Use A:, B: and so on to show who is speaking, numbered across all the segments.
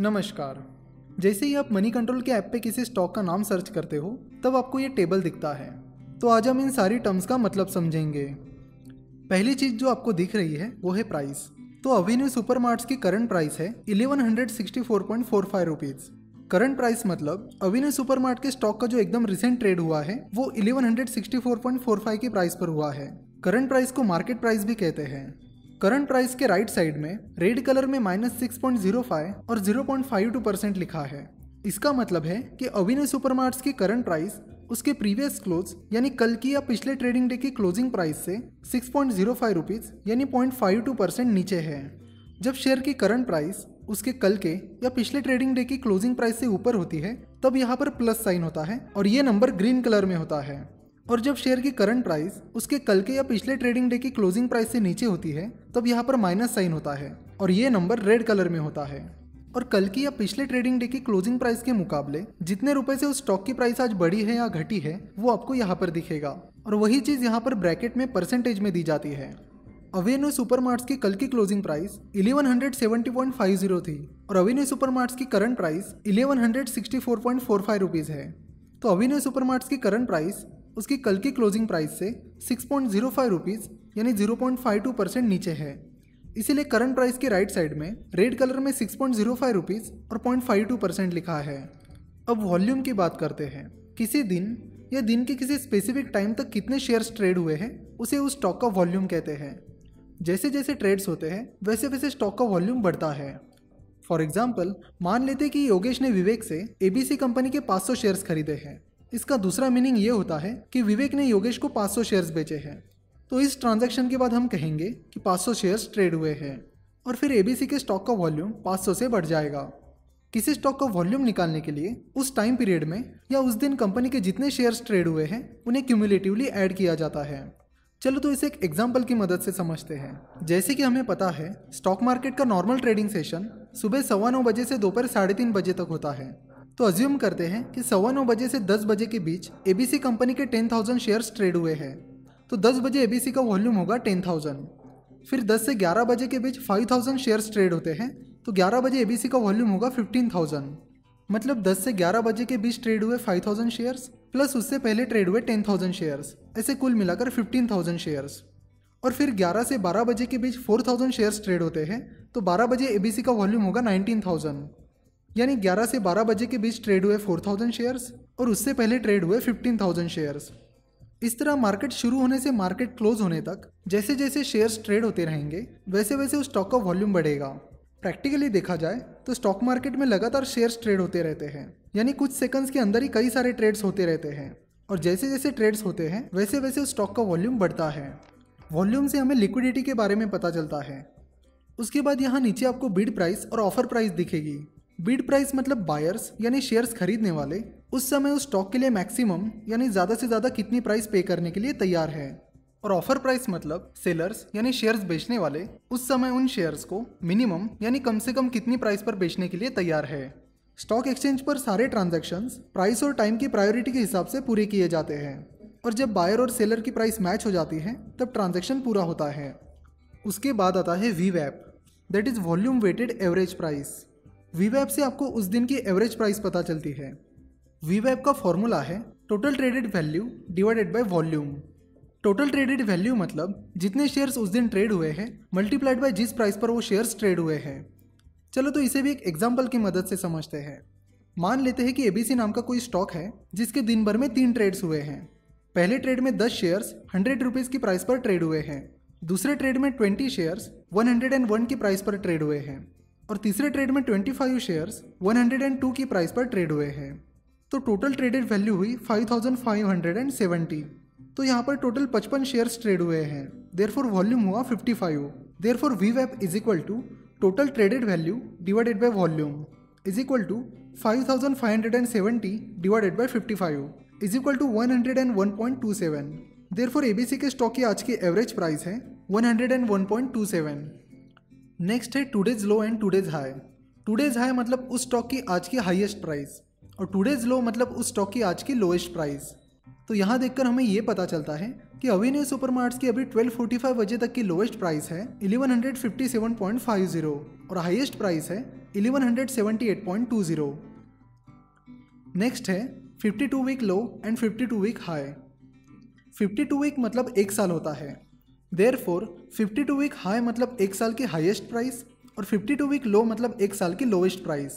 A: नमस्कार। जैसे ही आप मनी कंट्रोल के ऐप पे किसी स्टॉक का नाम सर्च करते हो, तब आपको ये टेबल दिखता है। तो आज हम इन सारी टर्म्स का मतलब समझेंगे। पहली चीज़ जो आपको दिख रही है, वो है प्राइस तो अवेन्यू सुपरमार्ट्स की करंट प्राइस है eleven hundred sixty four point four five rupees current price मतलब अवेन्यू सुपरमार्ट के स्टॉक का जो एकदम रिसेंट ट्रेड हुआ है, वो eleven hundred sixty four point four five की प्राइस पर हुआ है। करंट प्राइस को मार्केट प्राइस भी कहते हैं। करंट प्राइस के राइट साइड में रेड कलर में minus six point zero five और zero point five two percent लिखा है। इसका मतलब है कि अविनय सुपरमार्ट्स की करंट प्राइस, उसके प्रीवियस क्लोज, यानी कल की या पिछले ट्रेडिंग डे की क्लोजिंग प्राइस से six point zero five rupees यानी पॉइंट फाइव टू परसेंट नीचे है। जब शेयर की करंट प्राइस, उसके कल के या पिछले ट्रेडिंग डे की क्लोजिंग प्राइस से ऊपर होती है, तब यहाँ पर प्लस साइन होता है और ये नंबर ग्रीन कलर में होता है। और जब शेयर की करंट प्राइस उसके कल के या पिछले ट्रेडिंग डे की क्लोजिंग प्राइस से नीचे होती है, तब यहाँ पर माइनस साइन होता है और ये नंबर रेड कलर में होता है। और कल की या पिछले ट्रेडिंग डे की क्लोजिंग प्राइस के मुकाबले जितने रुपए से उस स्टॉक की प्राइस आज बढ़ी है या घटी है, वो आपको यहाँ पर दिखेगा। और वही चीज़ यहाँ पर ब्रैकेट में परसेंटेज में दी जाती है। अवेन्यू सुपरमार्ट्स की कल की क्लोजिंग प्राइस 1170.50 थी और अवेन्यू सुपरमार्ट्स की करंट प्राइस 1164.45 रुपीस है। तो अवेन्यू सुपरमार्ट्स की करंट प्राइस उसकी कल की क्लोजिंग प्राइस से six point zero five rupees यानी zero point five two percent नीचे है। इसीलिए करंट प्राइस के राइट साइड में रेड कलर में six point zero five rupees और पॉइंट फाइव टू परसेंट लिखा है। अब वॉल्यूम की बात करते हैं। किसी दिन या दिन के किसी स्पेसिफिक टाइम तक कितने शेयर्स ट्रेड हुए हैं, उसे उस स्टॉक का वॉल्यूम कहते हैं। जैसे जैसे ट्रेड्स होते हैं, वैसे वैसे स्टॉक का वॉल्यूम बढ़ता है। फॉर एग्ज़ाम्पल मान लेते कि योगेश ने विवेक से एबीसी कंपनी के 500 शेयर्स खरीदे हैं। इसका दूसरा मीनिंग ये होता है कि विवेक ने योगेश को 500 शेयर्स बेचे हैं। तो इस ट्रांजैक्शन के बाद हम कहेंगे कि 500 शेयर्स ट्रेड हुए हैं और फिर एबीसी के स्टॉक का वॉल्यूम 500 से बढ़ जाएगा। किसी स्टॉक का वॉल्यूम निकालने के लिए उस टाइम पीरियड में या उस दिन कंपनी के जितने शेयर्स ट्रेड हुए हैं, उन्हें क्यूमुलेटिवली ऐड किया जाता है। चलो तो इसे एक एग्ज़ाम्पल की मदद से समझते हैं। जैसे कि हमें पता है स्टॉक मार्केट का नॉर्मल ट्रेडिंग सेशन सुबह सवा नौ बजे से दोपहर साढ़े तीन बजे तक होता है। तो अज्यूम करते हैं कि सवा नौ बजे से दस बजे के बीच एबीसी कंपनी के टेन थाउज़ेंड शेयर्स ट्रेड हुए हैं। तो दस बजे एबीसी का वॉल्यूम होगा टेन थाउज़ेंड फिर दस से ग्यारह बजे के बीच फाइव थाउज़ेंड शेयर्स ट्रेड होते हैं तो ग्यारह बजे एबीसी का वॉल्यूम होगा फिफ्टीन थाउज़ेंड मतलब दस से ग्यारह बजे के बीच ट्रेड हुए फाइव थाउज़ेंड शेयर्स प्लस उससे पहले ट्रेड हुए टेन थाउज़ेंड शेयर्स ऐसे कुल मिलाकर फिफ्टीन थाउज़ेंड शेयर्स और फिर 11 से 12 बजे के बीच 4000 शेयर्स ट्रेड होते हैं तो 12 बजे एबीसी का वॉल्यूम होगा 19000 यानी 11 से 12 बजे के बीच ट्रेड हुए 4000 शेयर्स और उससे पहले ट्रेड हुए 15000 शेयर्स इस तरह मार्केट शुरू होने से मार्केट क्लोज होने तक जैसे जैसे शेयर्स ट्रेड होते रहेंगे वैसे वैसे उस स्टॉक का वॉल्यूम बढ़ेगा। प्रैक्टिकली देखा जाए तो स्टॉक मार्केट में लगातार शेयर्स ट्रेड होते रहते हैं। यानी कुछ सेकंड्स के अंदर ही कई सारे ट्रेड्स होते रहते हैं। और जैसे जैसे ट्रेड्स होते हैं वैसे वैसे उस स्टॉक का वॉल्यूम बढ़ता है। वॉल्यूम से हमें लिक्विडिटी के बारे में पता चलता है। उसके बाद यहाँ नीचे आपको बिड प्राइस और ऑफ़र प्राइस दिखेगी। बीड प्राइस मतलब बायर्स यानी शेयर्स खरीदने वाले, उस समय उस स्टॉक के लिए मैक्सिमम यानी ज़्यादा से ज़्यादा कितनी प्राइस पे करने के लिए तैयार है। और ऑफ़र प्राइस मतलब सेलर्स यानी शेयर्स बेचने वाले, उस समय उन शेयर्स को मिनिमम यानी कम से कम कितनी प्राइस पर बेचने के लिए तैयार है। स्टॉक एक्सचेंज पर सारे ट्रांजेक्शन प्राइस और टाइम की प्रायोरिटी के हिसाब से पूरे किए जाते हैं। और जब बायर और सेलर की प्राइस मैच हो जाती है, तब ट्रांजेक्शन पूरा होता है। उसके बाद आता है we वैप that is volume weighted average price वीवैप से आपको उस दिन की एवरेज प्राइस पता चलती है। वीवैप का फॉर्मूला है total traded value divided by volume total traded value मतलब जितने शेयर्स उस दिन ट्रेड हुए हैं मल्टीप्लाइड बाय जिस प्राइस पर वो शेयर्स ट्रेड हुए हैं। चलो तो इसे भी एक एग्ज़ाम्पल की मदद से समझते हैं। मान लेते हैं कि एबीसी नाम का कोई स्टॉक है जिसके दिन भर में तीन ट्रेड्स हुए हैं। पहले ट्रेड में दस शेयर्स हंड्रेड रुपीज़ की प्राइस पर ट्रेड हुए हैं। दूसरे ट्रेड में twenty shares one hundred and one की प्राइस पर ट्रेड हुए हैं। और तीसरे ट्रेड में 25 शेयर्स 102 की प्राइस पर ट्रेड हुए हैं। तो टोटल ट्रेडेड वैल्यू हुई 5570 तो यहाँ पर टोटल 55 शेयर्स ट्रेड हुए हैं। देर फॉर वॉल्यूम हुआ 55 therefore we वेप is equal to total traded value divided by volume is equal to 5570 divided by 55 is equal to 101.27 therefore ABC के stock की आज की एवरेज प्राइस है 101.27 next है today's low and today's high today's high मतलब उस stock की आज की हाईएस्ट प्राइस और टूडेज लो मतलब उस स्टॉक की आज की लोएस्ट प्राइस तो यहाँ देखकर हमें ये पता चलता है कि अविनय सुपरमार्ट्स की अभी 1245 बजे तक की लोएस्ट प्राइस है 1157.50 और हाईएस्ट प्राइस है 1178.20 नेक्स्ट है 52 week low and 52 week high 52 week मतलब एक साल होता है। Therefore fifty two week high मतलब एक साल की हाईएस्ट प्राइस और 52 वीक लो मतलब एक साल की लोएस्ट प्राइस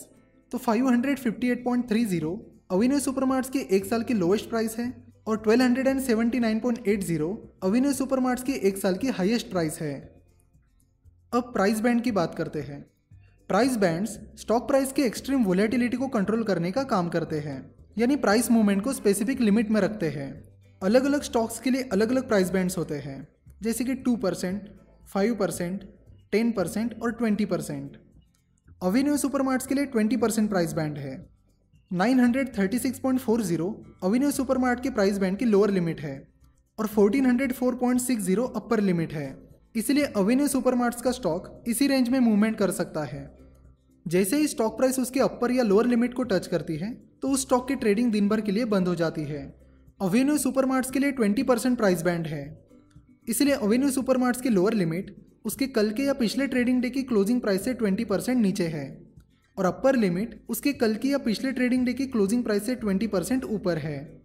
A: तो 558.30 अविनय सुपरमार्ट्स की एक साल की लोएस्ट प्राइस है और 1279.80 अविनय सुपरमार्ट्स की एक साल की हाइएस्ट प्राइस है. अब प्राइस बैंड की बात करते हैं. प्राइस बैंड्स स्टॉक प्राइस की एक्सट्रीम वोलेटिलिटी को कंट्रोल करने का काम करते हैं. यानी प्राइस मूवमेंट को स्पेसिफिक लिमिट में रखते हैं. अलग अलग स्टॉक्स के लिए अलग अलग प्राइस बैंड्स होते हैं. जैसे कि two percent, five percent, ten percent और ट्वेंटी परसेंट। अविन्यू सुपरमार्ट्स के लिए ट्वेंटी परसेंट प्राइस बैंड है। 936.40 अविन्यू सुपरमार्ट के प्राइस बैंड की लोअर लिमिट है और 1404.60 अपर लिमिट है। इसलिए अवेन्यू सुपरमार्ट्स का स्टॉक इसी रेंज में मूवमेंट कर सकता है। जैसे ही स्टॉक प्राइस उसके अपर या लोअर लिमिट को टच करती है तो उस स्टॉक की ट्रेडिंग दिन भर के लिए बंद हो जाती है। अवेन्यू सुपरमार्ट्स के लिए 20 परसेंट प्राइस बैंड है। इसलिए अवेन्यू सुपरमार्ट्स की लोअर लिमिट उसके कल के या पिछले ट्रेडिंग डे की क्लोजिंग प्राइस से 20 परसेंट नीचे है। और अपर लिमिट उसके कल की या पिछले ट्रेडिंग डे की क्लोजिंग प्राइस से 20 परसेंट ऊपर है।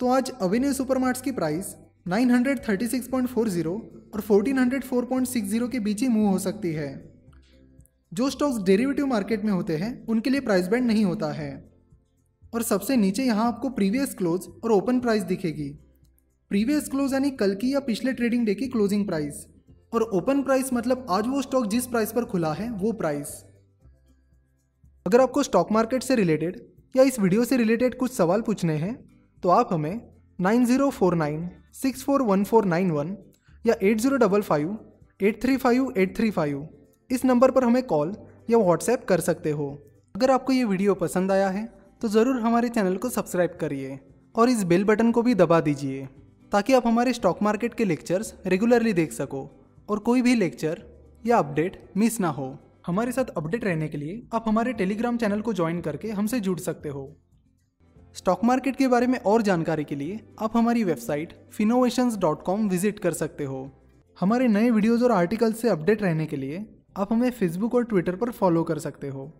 A: तो आज अवेन्यू सुपरमार्ट्स की प्राइस 936.40 और 1404.60 के बीच ही मूव हो सकती है। जो स्टॉक्स डेरिवेटिव मार्केट में होते हैं, उनके लिए प्राइस बैंड नहीं होता है। और सबसे नीचे यहाँ आपको प्रीवियस क्लोज और ओपन प्राइस दिखेगी। प्रीवियस क्लोज यानी कल की या पिछले ट्रेडिंग डे की क्लोजिंग प्राइस। और ओपन प्राइस मतलब आज वो स्टॉक जिस प्राइस पर खुला है, वो प्राइस। अगर आपको स्टॉक मार्केट से रिलेटेड या इस वीडियो से रिलेटेड कुछ सवाल पूछने हैं तो आप हमें nine zero four nine six four one four nine one या eight zero double five eight three five eight three five इस नंबर पर हमें कॉल या व्हाट्सएप कर सकते हो। अगर आपको ये वीडियो पसंद आया है तो ज़रूर हमारे चैनल को सब्सक्राइब करिए और इस बेल बटन को भी दबा दीजिए। ताकि आप हमारे स्टॉक मार्केट के लेक्चर्स रेगुलरली देख सको और कोई भी लेक्चर या अपडेट मिस ना हो। हमारे साथ अपडेट रहने के लिए आप हमारे टेलीग्राम चैनल को ज्वाइन करके हमसे जुड़ सकते हो। स्टॉक मार्केट के बारे में और जानकारी के लिए आप हमारी website Finnovations dot com visit कर सकते हो। हमारे नए वीडियोज़ और आर्टिकल्स से अपडेट रहने के लिए आप हमें फेसबुक और ट्विटर पर फॉलो कर सकते हो।